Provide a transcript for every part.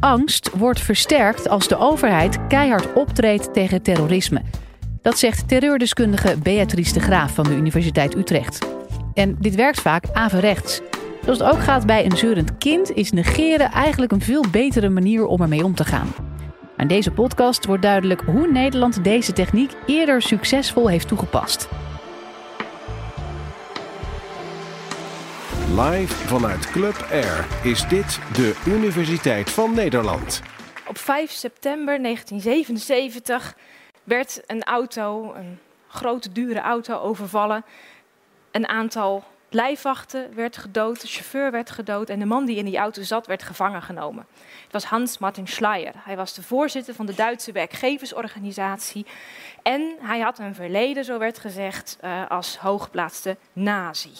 angst wordt versterkt als de overheid keihard optreedt tegen terrorisme. Dat zegt terreurdeskundige Beatrice de Graaf van de Universiteit Utrecht. En dit werkt vaak averechts. Zoals het ook gaat bij een zeurend kind, is negeren eigenlijk een veel betere manier om ermee om te gaan. Aan deze podcast wordt duidelijk hoe Nederland deze techniek eerder succesvol heeft toegepast. Live vanuit Club Air is dit de Universiteit van Nederland. Op 5 september 1977 werd een auto, een grote dure auto, overvallen. Een aantal lijfwachten werd gedood, de chauffeur werd gedood en de man die in die auto zat werd gevangen genomen. Het was Hans Martin Schleyer. Hij was de voorzitter van de Duitse werkgeversorganisatie en hij had een verleden, zo werd gezegd, uh, als hooggeplaatste nazi.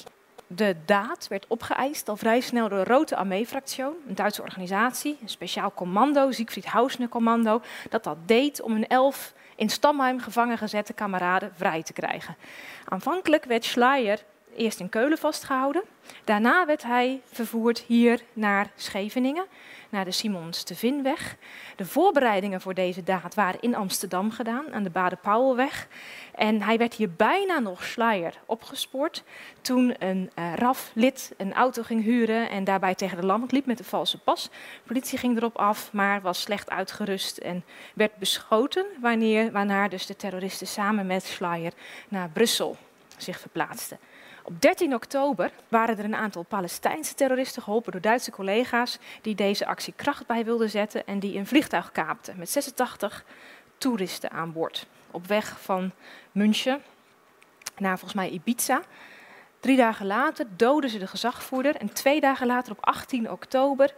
De daad werd opgeëist al vrij snel door de Rote Armee-fractie, een Duitse organisatie, een speciaal commando, Siegfried Hausner Commando, dat dat deed om een elf in Stamheim gevangen gezette kameraden vrij te krijgen. Aanvankelijk werd Schleyer eerst in Keulen vastgehouden. Daarna werd hij vervoerd hier naar Scheveningen, naar de Simons de Vinweg. De voorbereidingen voor deze daad waren in Amsterdam gedaan, aan de Bade-Powellweg. En hij werd hier bijna nog Schleier opgespoord toen een uh, RAF-lid een auto ging huren en daarbij tegen de lamp liep met een valse pas. De politie ging erop af, maar was slecht uitgerust en werd beschoten, wanneer, waarna dus de terroristen samen met Schleier naar Brussel zich verplaatsten. Op 13 oktober waren er een aantal Palestijnse terroristen geholpen door Duitse collega's die deze actie kracht bij wilden zetten en die een vliegtuig kaapten met 86 toeristen aan boord. Op weg van München naar volgens mij Ibiza. Drie dagen later doden ze de gezagvoerder en twee dagen later op 18 oktober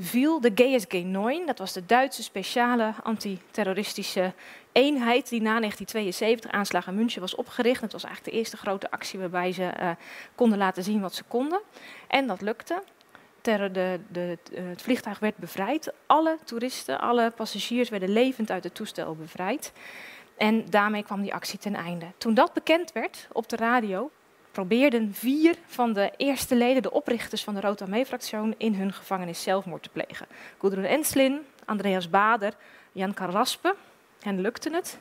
viel de GSG 9, dat was de Duitse speciale antiterroristische eenheid die na 1972 aanslag in München was opgericht. Het was eigenlijk de eerste grote actie waarbij ze uh, konden laten zien wat ze konden. En dat lukte. De, de, het vliegtuig werd bevrijd. Alle toeristen, alle passagiers werden levend uit het toestel bevrijd. En daarmee kwam die actie ten einde. Toen dat bekend werd op de radio, probeerden vier van de eerste leden, de oprichters van de Rote Armee-fractie, in hun gevangenis zelfmoord te plegen. Gudrun Enslin, Andreas Bader, Jan Karaspe. Hen lukte het.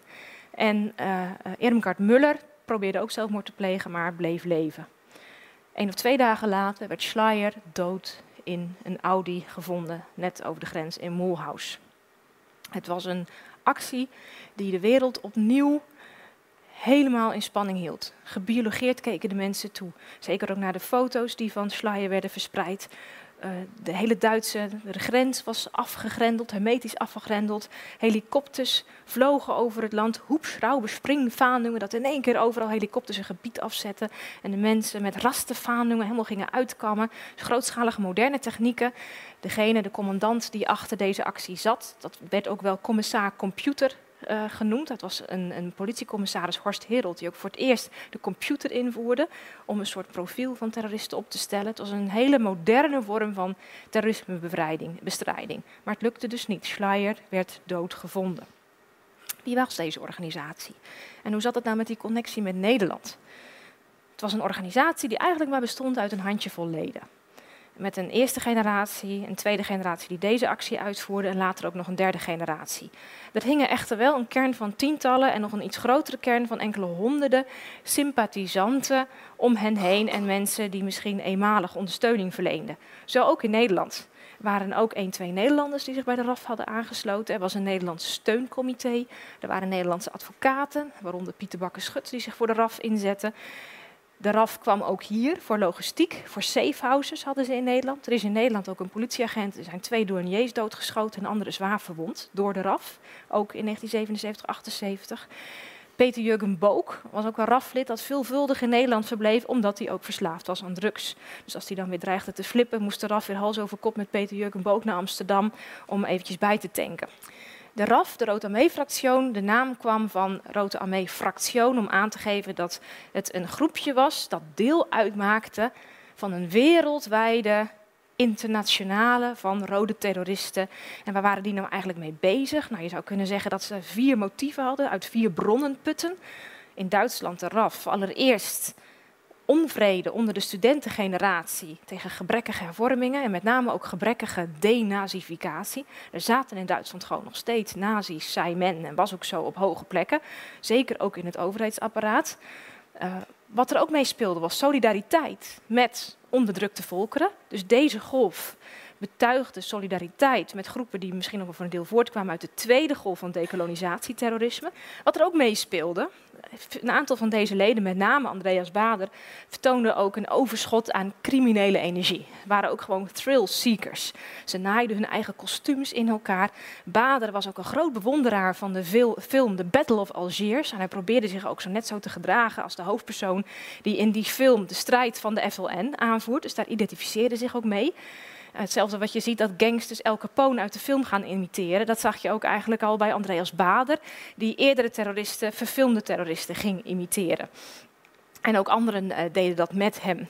En uh, Irmgard Muller probeerde ook zelfmoord te plegen, maar bleef leven. Een of twee dagen later werd Schleier dood in een Audi gevonden, net over de grens in Mulhouse. Het was een actie die de wereld opnieuw helemaal in spanning hield. Gebiologeerd keken de mensen toe. Zeker ook naar de foto's die van Schleier werden verspreid. Uh, de hele Duitse grens was afgegrendeld, hermetisch afgegrendeld. Helikopters vlogen over het land. Hoepschrauben, springvaandungen, dat in één keer overal helikopters een gebied afzetten. En de mensen met rastenvaandungen helemaal gingen uitkammen. Grootschalige moderne technieken. Degene, de commandant die achter deze actie zat, dat werd ook wel commissaar computer uh, genoemd. Dat was een, een, politiecommissaris Horst Herold, die ook voor het eerst de computer invoerde om een soort profiel van terroristen op te stellen. Het was een hele moderne vorm van terrorismebestrijding. Maar het lukte dus niet. Schleier werd doodgevonden. Wie was deze organisatie? En hoe zat het nou met die connectie met Nederland? Het was een organisatie die eigenlijk maar bestond uit een handjevol leden met een eerste generatie, een tweede generatie die deze actie uitvoerde en later ook nog een derde generatie. Er hingen echter wel een kern van tientallen en nog een iets grotere kern van enkele honderden sympathisanten om hen heen en mensen die misschien eenmalig ondersteuning verleenden. Zo ook in Nederland. Er waren ook één, twee Nederlanders die zich bij de RAF hadden aangesloten. Er was een Nederlands steuncomité. Er waren Nederlandse advocaten, waaronder Pieter Bakker-Schut, die zich voor de RAF inzetten. De RAF kwam ook hier voor logistiek, voor safehouses hadden ze in Nederland. Er is in Nederland ook een politieagent, er zijn twee douaniers doodgeschoten en andere zwaar verwond door de RAF, ook in 1977, 78. Peter Jurgen Book was ook een RAF-lid dat veelvuldig in Nederland verbleef, omdat hij ook verslaafd was aan drugs. Dus als hij dan weer dreigde te flippen, moest de RAF weer hals over kop met Peter Jurgen Book naar Amsterdam om eventjes bij te tanken. De RAF, de Rote Armee-fractie, de naam kwam van Rote Armee-fractie om aan te geven dat het een groepje was dat deel uitmaakte van een wereldwijde internationale van rode terroristen. En waar waren die nou eigenlijk mee bezig? Nou, je zou kunnen zeggen dat ze vier motieven hadden, uit vier bronnen putten. In Duitsland de RAF. Allereerst onvrede onder de studentengeneratie tegen gebrekkige hervormingen en met name ook gebrekkige denazificatie. Er zaten in Duitsland gewoon nog steeds nazi's, zei men, en was ook zo op hoge plekken. Zeker ook in het overheidsapparaat. Uh, wat er ook mee speelde was solidariteit met onderdrukte volkeren. Dus deze golf betuigde solidariteit met groepen die misschien nog voor een deel voortkwamen uit de tweede golf van decolonisatieterrorisme. Wat er ook meespeelde, een aantal van deze leden, met name Andreas Bader, vertoonden ook een overschot aan criminele energie. waren ook gewoon thrill seekers. Ze naaiden hun eigen kostuums in elkaar. Bader was ook een groot bewonderaar van de film The Battle of Algiers. En hij probeerde zich ook zo net zo te gedragen als de hoofdpersoon die in die film de strijd van de FLN aanvoert. Dus daar identificeerde zich ook mee. Hetzelfde wat je ziet dat gangsters El Capone uit de film gaan imiteren. Dat zag je ook eigenlijk al bij Andreas Bader, die eerdere terroristen, verfilmde terroristen, ging imiteren. En ook anderen uh, deden dat met hem.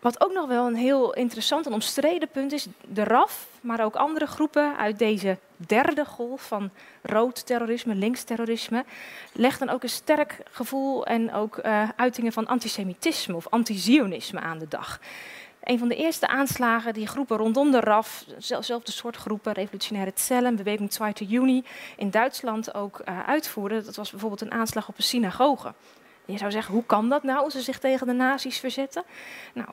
Wat ook nog wel een heel interessant en omstreden punt is, de RAF, maar ook andere groepen uit deze derde golf van rood terrorisme, links terrorisme, legden ook een sterk gevoel en ook uh, uitingen van antisemitisme of antizionisme aan de dag. Een van de eerste aanslagen die groepen rondom de RAF, zelfde soort groepen, revolutionaire cellen, beweging 2 juni, in Duitsland ook uh, uitvoerden, dat was bijvoorbeeld een aanslag op een synagoge. je zou zeggen, hoe kan dat nou, ze zich tegen de nazi's verzetten? Nou,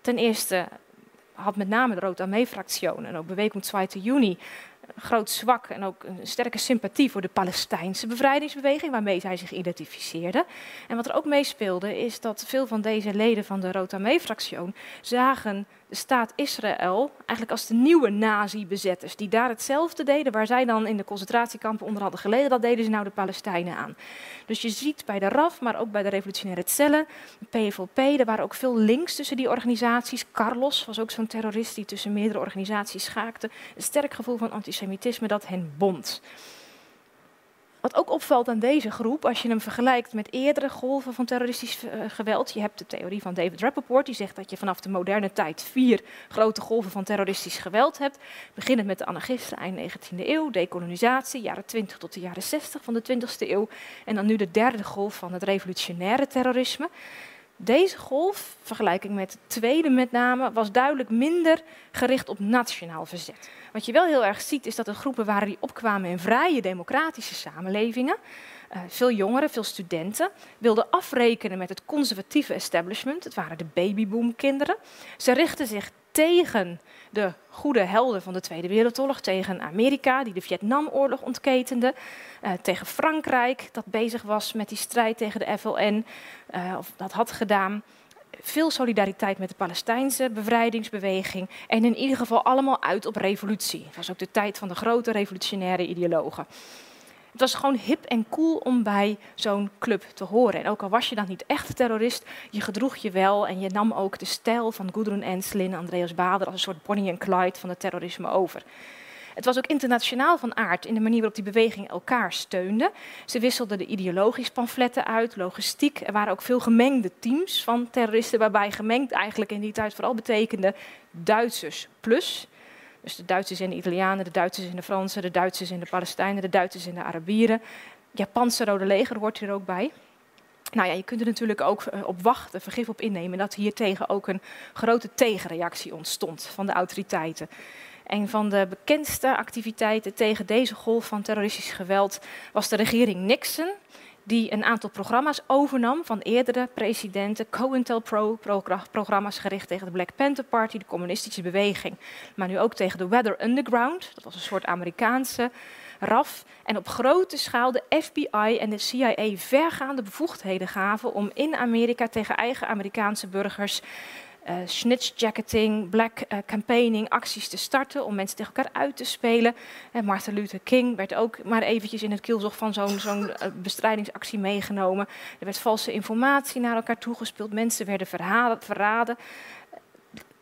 ten eerste had met name de Rote Armee-fractie en ook beweging 2 juni groot zwak en ook een sterke sympathie voor de Palestijnse bevrijdingsbeweging, waarmee zij zich identificeerden. En wat er ook meespeelde, is dat veel van deze leden van de Rota Armee-fractie zagen de staat Israël eigenlijk als de nieuwe nazi-bezetters, die daar hetzelfde deden waar zij dan in de concentratiekampen onder hadden geleden, dat deden ze nou de Palestijnen aan. Dus je ziet bij de RAF, maar ook bij de revolutionaire cellen, de er waren ook veel links tussen die organisaties. Carlos was ook zo'n terrorist die tussen meerdere organisaties schaakte. Een sterk gevoel van antisemitisme dat hen bond. Wat ook opvalt aan deze groep, als je hem vergelijkt met eerdere golven van terroristisch uh, geweld. Je hebt de theorie van David Rappaport, die zegt dat je vanaf de moderne tijd vier grote golven van terroristisch geweld hebt. Beginnend met de anarchisten eind 19e eeuw, decolonisatie, jaren 20 tot de jaren 60 van de 20e eeuw. En dan nu de derde golf van het revolutionaire terrorisme. Deze golf, vergelijking met de tweede met name, was duidelijk minder gericht op nationaal verzet. Wat je wel heel erg ziet, is dat er groepen waren die opkwamen in vrije democratische samenlevingen. Uh, veel jongeren, veel studenten, wilden afrekenen met het conservatieve establishment. Het waren de babyboomkinderen. Ze richtten zich tegen de goede helden van de Tweede Wereldoorlog, tegen Amerika, die de Vietnamoorlog ontketende, uh, tegen Frankrijk, dat bezig was met die strijd tegen de FLN, uh, of dat had gedaan veel solidariteit met de Palestijnse bevrijdingsbeweging en in ieder geval allemaal uit op revolutie. Het was ook de tijd van de grote revolutionaire ideologen. Het was gewoon hip en cool om bij zo'n club te horen. En ook al was je dan niet echt terrorist, je gedroeg je wel en je nam ook de stijl van Gudrun Enslin en Andreas Bader als een soort Bonnie en Clyde van het terrorisme over. Het was ook internationaal van aard in de manier waarop die beweging elkaar steunde. Ze wisselden de ideologisch pamfletten uit, logistiek. Er waren ook veel gemengde teams van terroristen, waarbij gemengd eigenlijk in die tijd vooral betekende Duitsers plus. Dus de Duitsers en de Italianen, de Duitsers en de Fransen, de Duitsers en de Palestijnen, de Duitsers en de Arabieren. Japanse Rode Leger hoort hier ook bij. Nou ja, je kunt er natuurlijk ook eh, op wachten, vergif op innemen, dat hiertegen ook een grote tegenreactie ontstond van de autoriteiten. Een van de bekendste activiteiten tegen deze golf van terroristisch geweld was de regering Nixon, die een aantal programma's overnam van eerdere presidenten, COINTELPRO-programma's gericht tegen de Black Panther Party, de communistische beweging, maar nu ook tegen de Weather Underground, dat was een soort Amerikaanse RAF, en op grote schaal de FBI en de CIA vergaande bevoegdheden gaven om in Amerika tegen eigen Amerikaanse burgers uh, snitchjacketing, black uh, campaigning, acties te starten om mensen tegen elkaar uit te spelen. En Martin Luther King werd ook maar eventjes in het kielzog van zo'n zo'n bestrijdingsactie meegenomen. Er werd valse informatie naar elkaar toegespeeld, mensen werden verhalen, verraden.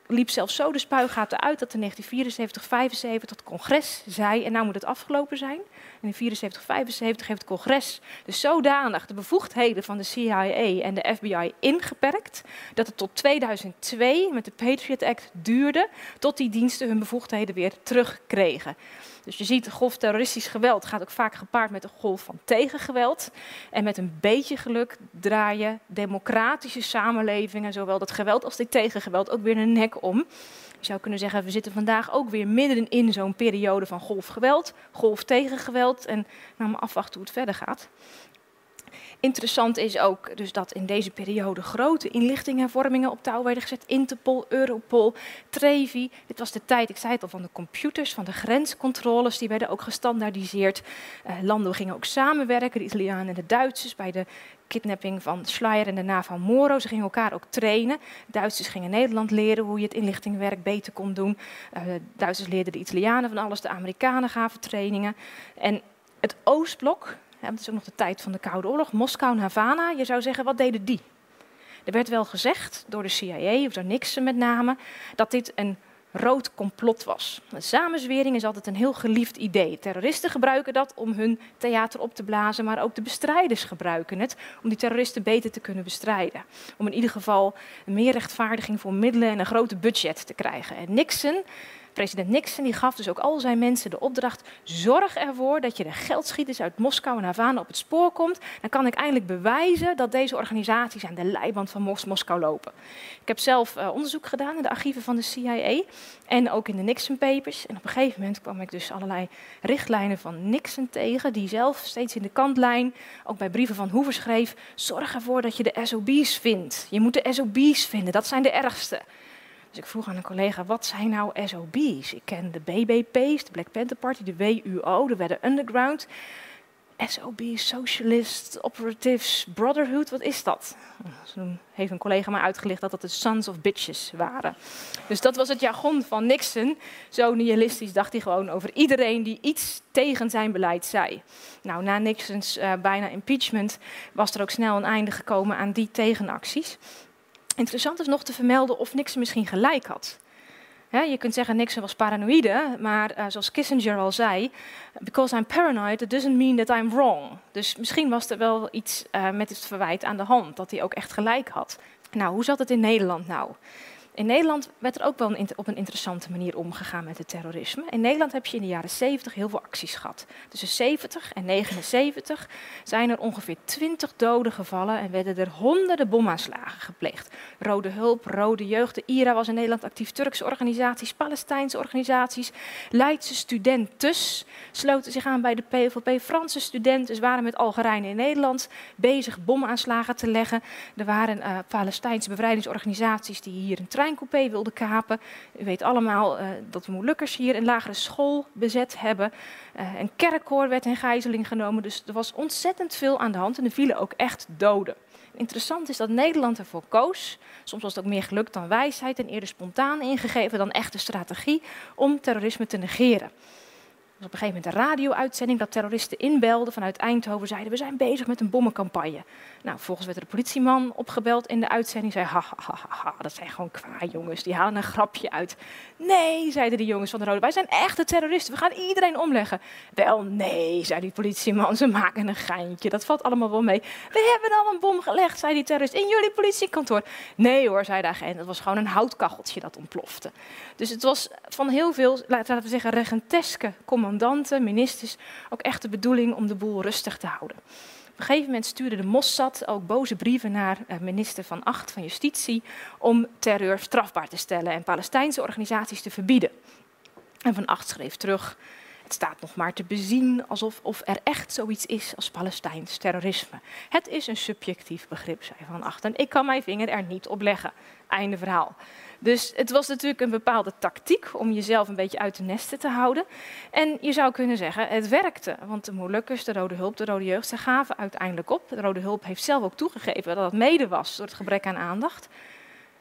Liep zelfs zo de spuigaten uit dat in 1974, 75 het congres zei, en nou moet het afgelopen zijn. In de 74, 75 heeft het congres dus zodanig de bevoegdheden van de CIA en de FBI ingeperkt, dat het tot 2002 met de Patriot Act duurde tot die diensten hun bevoegdheden weer terugkregen. Dus je ziet, de golf terroristisch geweld gaat ook vaak gepaard met een golf van tegengeweld. En met een beetje geluk draaien democratische samenlevingen, zowel dat geweld als dit tegengeweld, ook weer een nek om. Je zou kunnen zeggen, we zitten vandaag ook weer midden in zo'n periode van golfgeweld, golf tegengeweld. En nou maar afwachten hoe het verder gaat. Interessant is ook dus dat in deze periode grote inlichtinghervormingen op touw werden gezet. Interpol, Europol, Trevi. Dit was de tijd, ik zei het al, van de computers, van de grenscontroles. Die werden ook gestandaardiseerd. Uh, landen gingen ook samenwerken, de Italianen en de Duitsers, bij de kidnapping van Schleier en daarna van Moro. Ze gingen elkaar ook trainen. Duitsers gingen Nederland leren hoe je het inlichtingwerk beter kon doen. Uh, Duitsers leerden de Italianen van alles, de Amerikanen gaven trainingen. En het Oostblok, het is ook nog de tijd van de Koude Oorlog, Moskou en Havana. Je zou zeggen, wat deden die? Er werd wel gezegd door de CIA, of door Nixon met name, dat dit een rood complot was. Een samenzwering is altijd een heel geliefd idee. Terroristen gebruiken dat om hun theater op te blazen, maar ook de bestrijders gebruiken het om die terroristen beter te kunnen bestrijden. Om in ieder geval meer rechtvaardiging voor middelen en een grote budget te krijgen. En Nixon President Nixon die gaf dus ook al zijn mensen de opdracht: zorg ervoor dat je de geldschieters uit Moskou en Havana op het spoor komt. Dan kan ik eindelijk bewijzen dat deze organisaties aan de leiband van Mos Moskou lopen. Ik heb zelf uh, onderzoek gedaan in de archieven van de CIA en ook in de Nixon Papers. En op een gegeven moment kwam ik dus allerlei richtlijnen van Nixon tegen, die zelf steeds in de kantlijn, ook bij brieven van Hoover schreef: zorg ervoor dat je de SOB's vindt. Je moet de SOB's vinden, dat zijn de ergste. Dus ik vroeg aan een collega, wat zijn nou SOB's? Ik ken de BBP's, de Black Panther Party, de WUO, de Weather Underground. SOB, Socialist Operatives Brotherhood, wat is dat? toen heeft een collega mij uitgelegd dat dat de Sons of Bitches waren. Dus dat was het jargon van Nixon. Zo nihilistisch dacht hij gewoon over iedereen die iets tegen zijn beleid zei. Nou, na Nixons uh, bijna impeachment was er ook snel een einde gekomen aan die tegenacties. Interessant is nog te vermelden of Nixon misschien gelijk had. je kunt zeggen Nixon was paranoïde, maar uh, zoals Kissinger al zei, because I'm paranoid, it doesn't mean that I'm wrong. Dus misschien was er wel iets uh, met het verwijt aan de hand, dat hij ook echt gelijk had. Nou, hoe zat het in Nederland nou? In Nederland werd er ook wel op een interessante manier omgegaan met het terrorisme. In Nederland heb je in de jaren 70 heel veel acties gehad. Tussen 70 en 79 zijn er ongeveer 20 doden gevallen en werden er honderden bomaanslagen gepleegd. Rode Hulp, Rode Jeugd, de IRA was in Nederland actief, Turkse organisaties, Palestijnse organisaties, Leidse studenten sloten zich aan bij de PVP. Franse studenten waren met Algerijnen in Nederland bezig bomaanslagen te leggen. Er waren uh, Palestijnse bevrijdingsorganisaties die hier een treincoupé wilde kapen. U weet allemaal uh, dat de Molukkers hier een lagere school bezet hebben. Uh, een kerkkoor werd in gijzeling genomen. Dus er was ontzettend veel aan de hand en er vielen ook echt doden. Interessant is dat Nederland ervoor koos, soms was het ook meer geluk dan wijsheid en eerder spontaan ingegeven dan echte strategie, om terrorisme te negeren op een gegeven moment een radio-uitzending dat terroristen inbelden vanuit Eindhoven. Zeiden we zijn bezig met een bommencampagne. Nou, volgens werd er een politieman opgebeld in de uitzending. Zei ha, ha, ha, ha, dat zijn gewoon kwaai jongens. Die halen een grapje uit. Nee, zeiden de jongens van de Rode. Wij zijn echte terroristen. We gaan iedereen omleggen. Wel, nee, zei die politieman. Ze maken een geintje. Dat valt allemaal wel mee. We hebben al een bom gelegd, zei die terrorist. In jullie politiekantoor. Nee hoor, zei de agent. Het was gewoon een houtkacheltje dat ontplofte. Dus het was van heel veel, laten we zeggen, regenteske commandanten, ministers, ook echt de bedoeling om de boel rustig te houden. Op een gegeven moment stuurde de Mossad ook boze brieven naar uh, minister Van Acht van Justitie om terreur strafbaar te stellen en Palestijnse organisaties te verbieden. En Van Acht schreef terug, staat nog maar te bezien alsof of er echt zoiets is als Palestijns terrorisme. Het is een subjectief begrip, zei Van Acht, en ik kan mijn vinger er niet op leggen. Einde verhaal. Dus het was natuurlijk een bepaalde tactiek om jezelf een beetje uit de nesten te houden. En je zou kunnen zeggen, het werkte. Want de Molukkers, de Rode Hulp, de Rode Jeugd, ze gaven uiteindelijk op. De Rode Hulp heeft zelf ook toegegeven dat het mede was door het gebrek aan aandacht.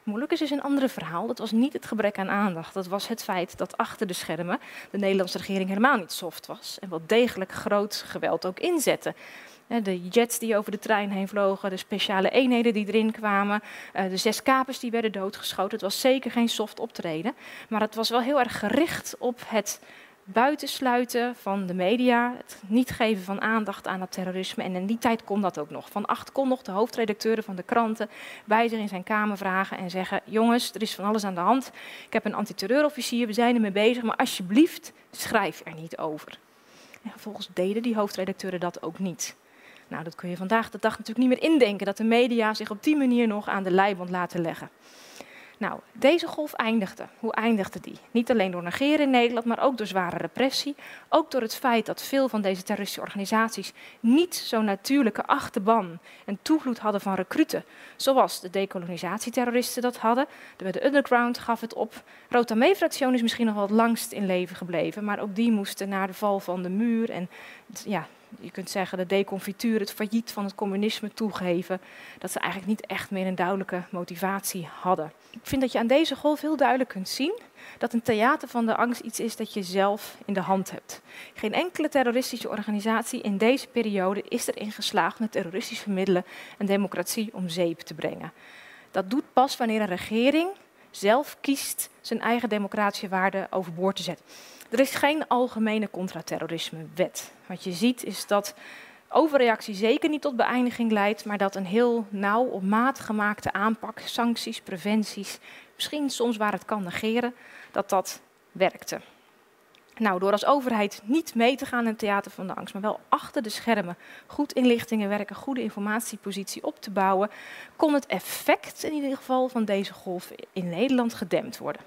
Molukkers is een ander verhaal. Dat was niet het gebrek aan aandacht. Dat was het feit dat achter de schermen de Nederlandse regering helemaal niet soft was. En wel degelijk groot geweld ook inzette. De jets die over de trein heen vlogen, de speciale eenheden die erin kwamen, eh, de zes kapers die werden doodgeschoten. Het was zeker geen soft optreden, maar het was wel heel erg gericht op het buitensluiten van de media, het niet geven van aandacht aan het terrorisme. En in die tijd kon dat ook nog. Van acht kon nog de hoofdredacteuren van de kranten bij zich in zijn kamer vragen en zeggen: Jongens, er is van alles aan de hand. Ik heb een antiterreurofficier, we zijn ermee bezig, maar alsjeblieft, schrijf er niet over. En vervolgens deden die hoofdredacteuren dat ook niet. Nou, dat kun je vandaag de dag natuurlijk niet meer indenken, dat de media zich op die manier nog aan de leiband laten leggen. Nou, deze golf eindigde. Hoe eindigde die? Niet alleen door negeren in Nederland, maar ook door zware repressie. Ook door het feit dat veel van deze terroristische organisaties niet zo'n natuurlijke achterban en toevloed hadden van recruten. Zoals de decolonisatieterroristen dat hadden. De underground gaf het op. Rotamee-fractie is misschien nog wel het langst in leven gebleven, maar ook die moesten na de val van de muur en ja, je kunt zeggen, de deconfituur, het failliet van het communisme toegeven, dat ze eigenlijk niet echt meer een duidelijke motivatie hadden. Ik vind dat je aan deze golf heel duidelijk kunt zien dat een theater van de angst iets is dat je zelf in de hand hebt. Geen enkele terroristische organisatie in deze periode is erin geslaagd met terroristische middelen en democratie om zeep te brengen. Dat doet pas wanneer een regering zelf kiest zijn eigen democratische waarden overboord te zetten. Er is geen algemene contraterrorisme-wet. Wat je ziet is dat overreactie zeker niet tot beëindiging leidt, maar dat een heel nauw op maat gemaakte aanpak, sancties, preventies, misschien soms waar het kan negeren, dat dat werkte. Nou, door als overheid niet mee te gaan in het theater van de angst, maar wel achter de schermen goed inlichtingen werken, goede informatiepositie op te bouwen, kon het effect in ieder geval van deze golf in Nederland gedempt worden.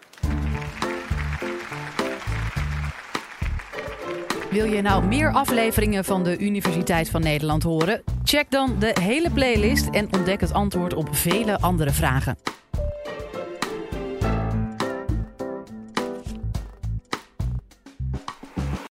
Wil je nou meer afleveringen van de Universiteit van Nederland horen? Check dan de hele playlist en ontdek het antwoord op vele andere vragen.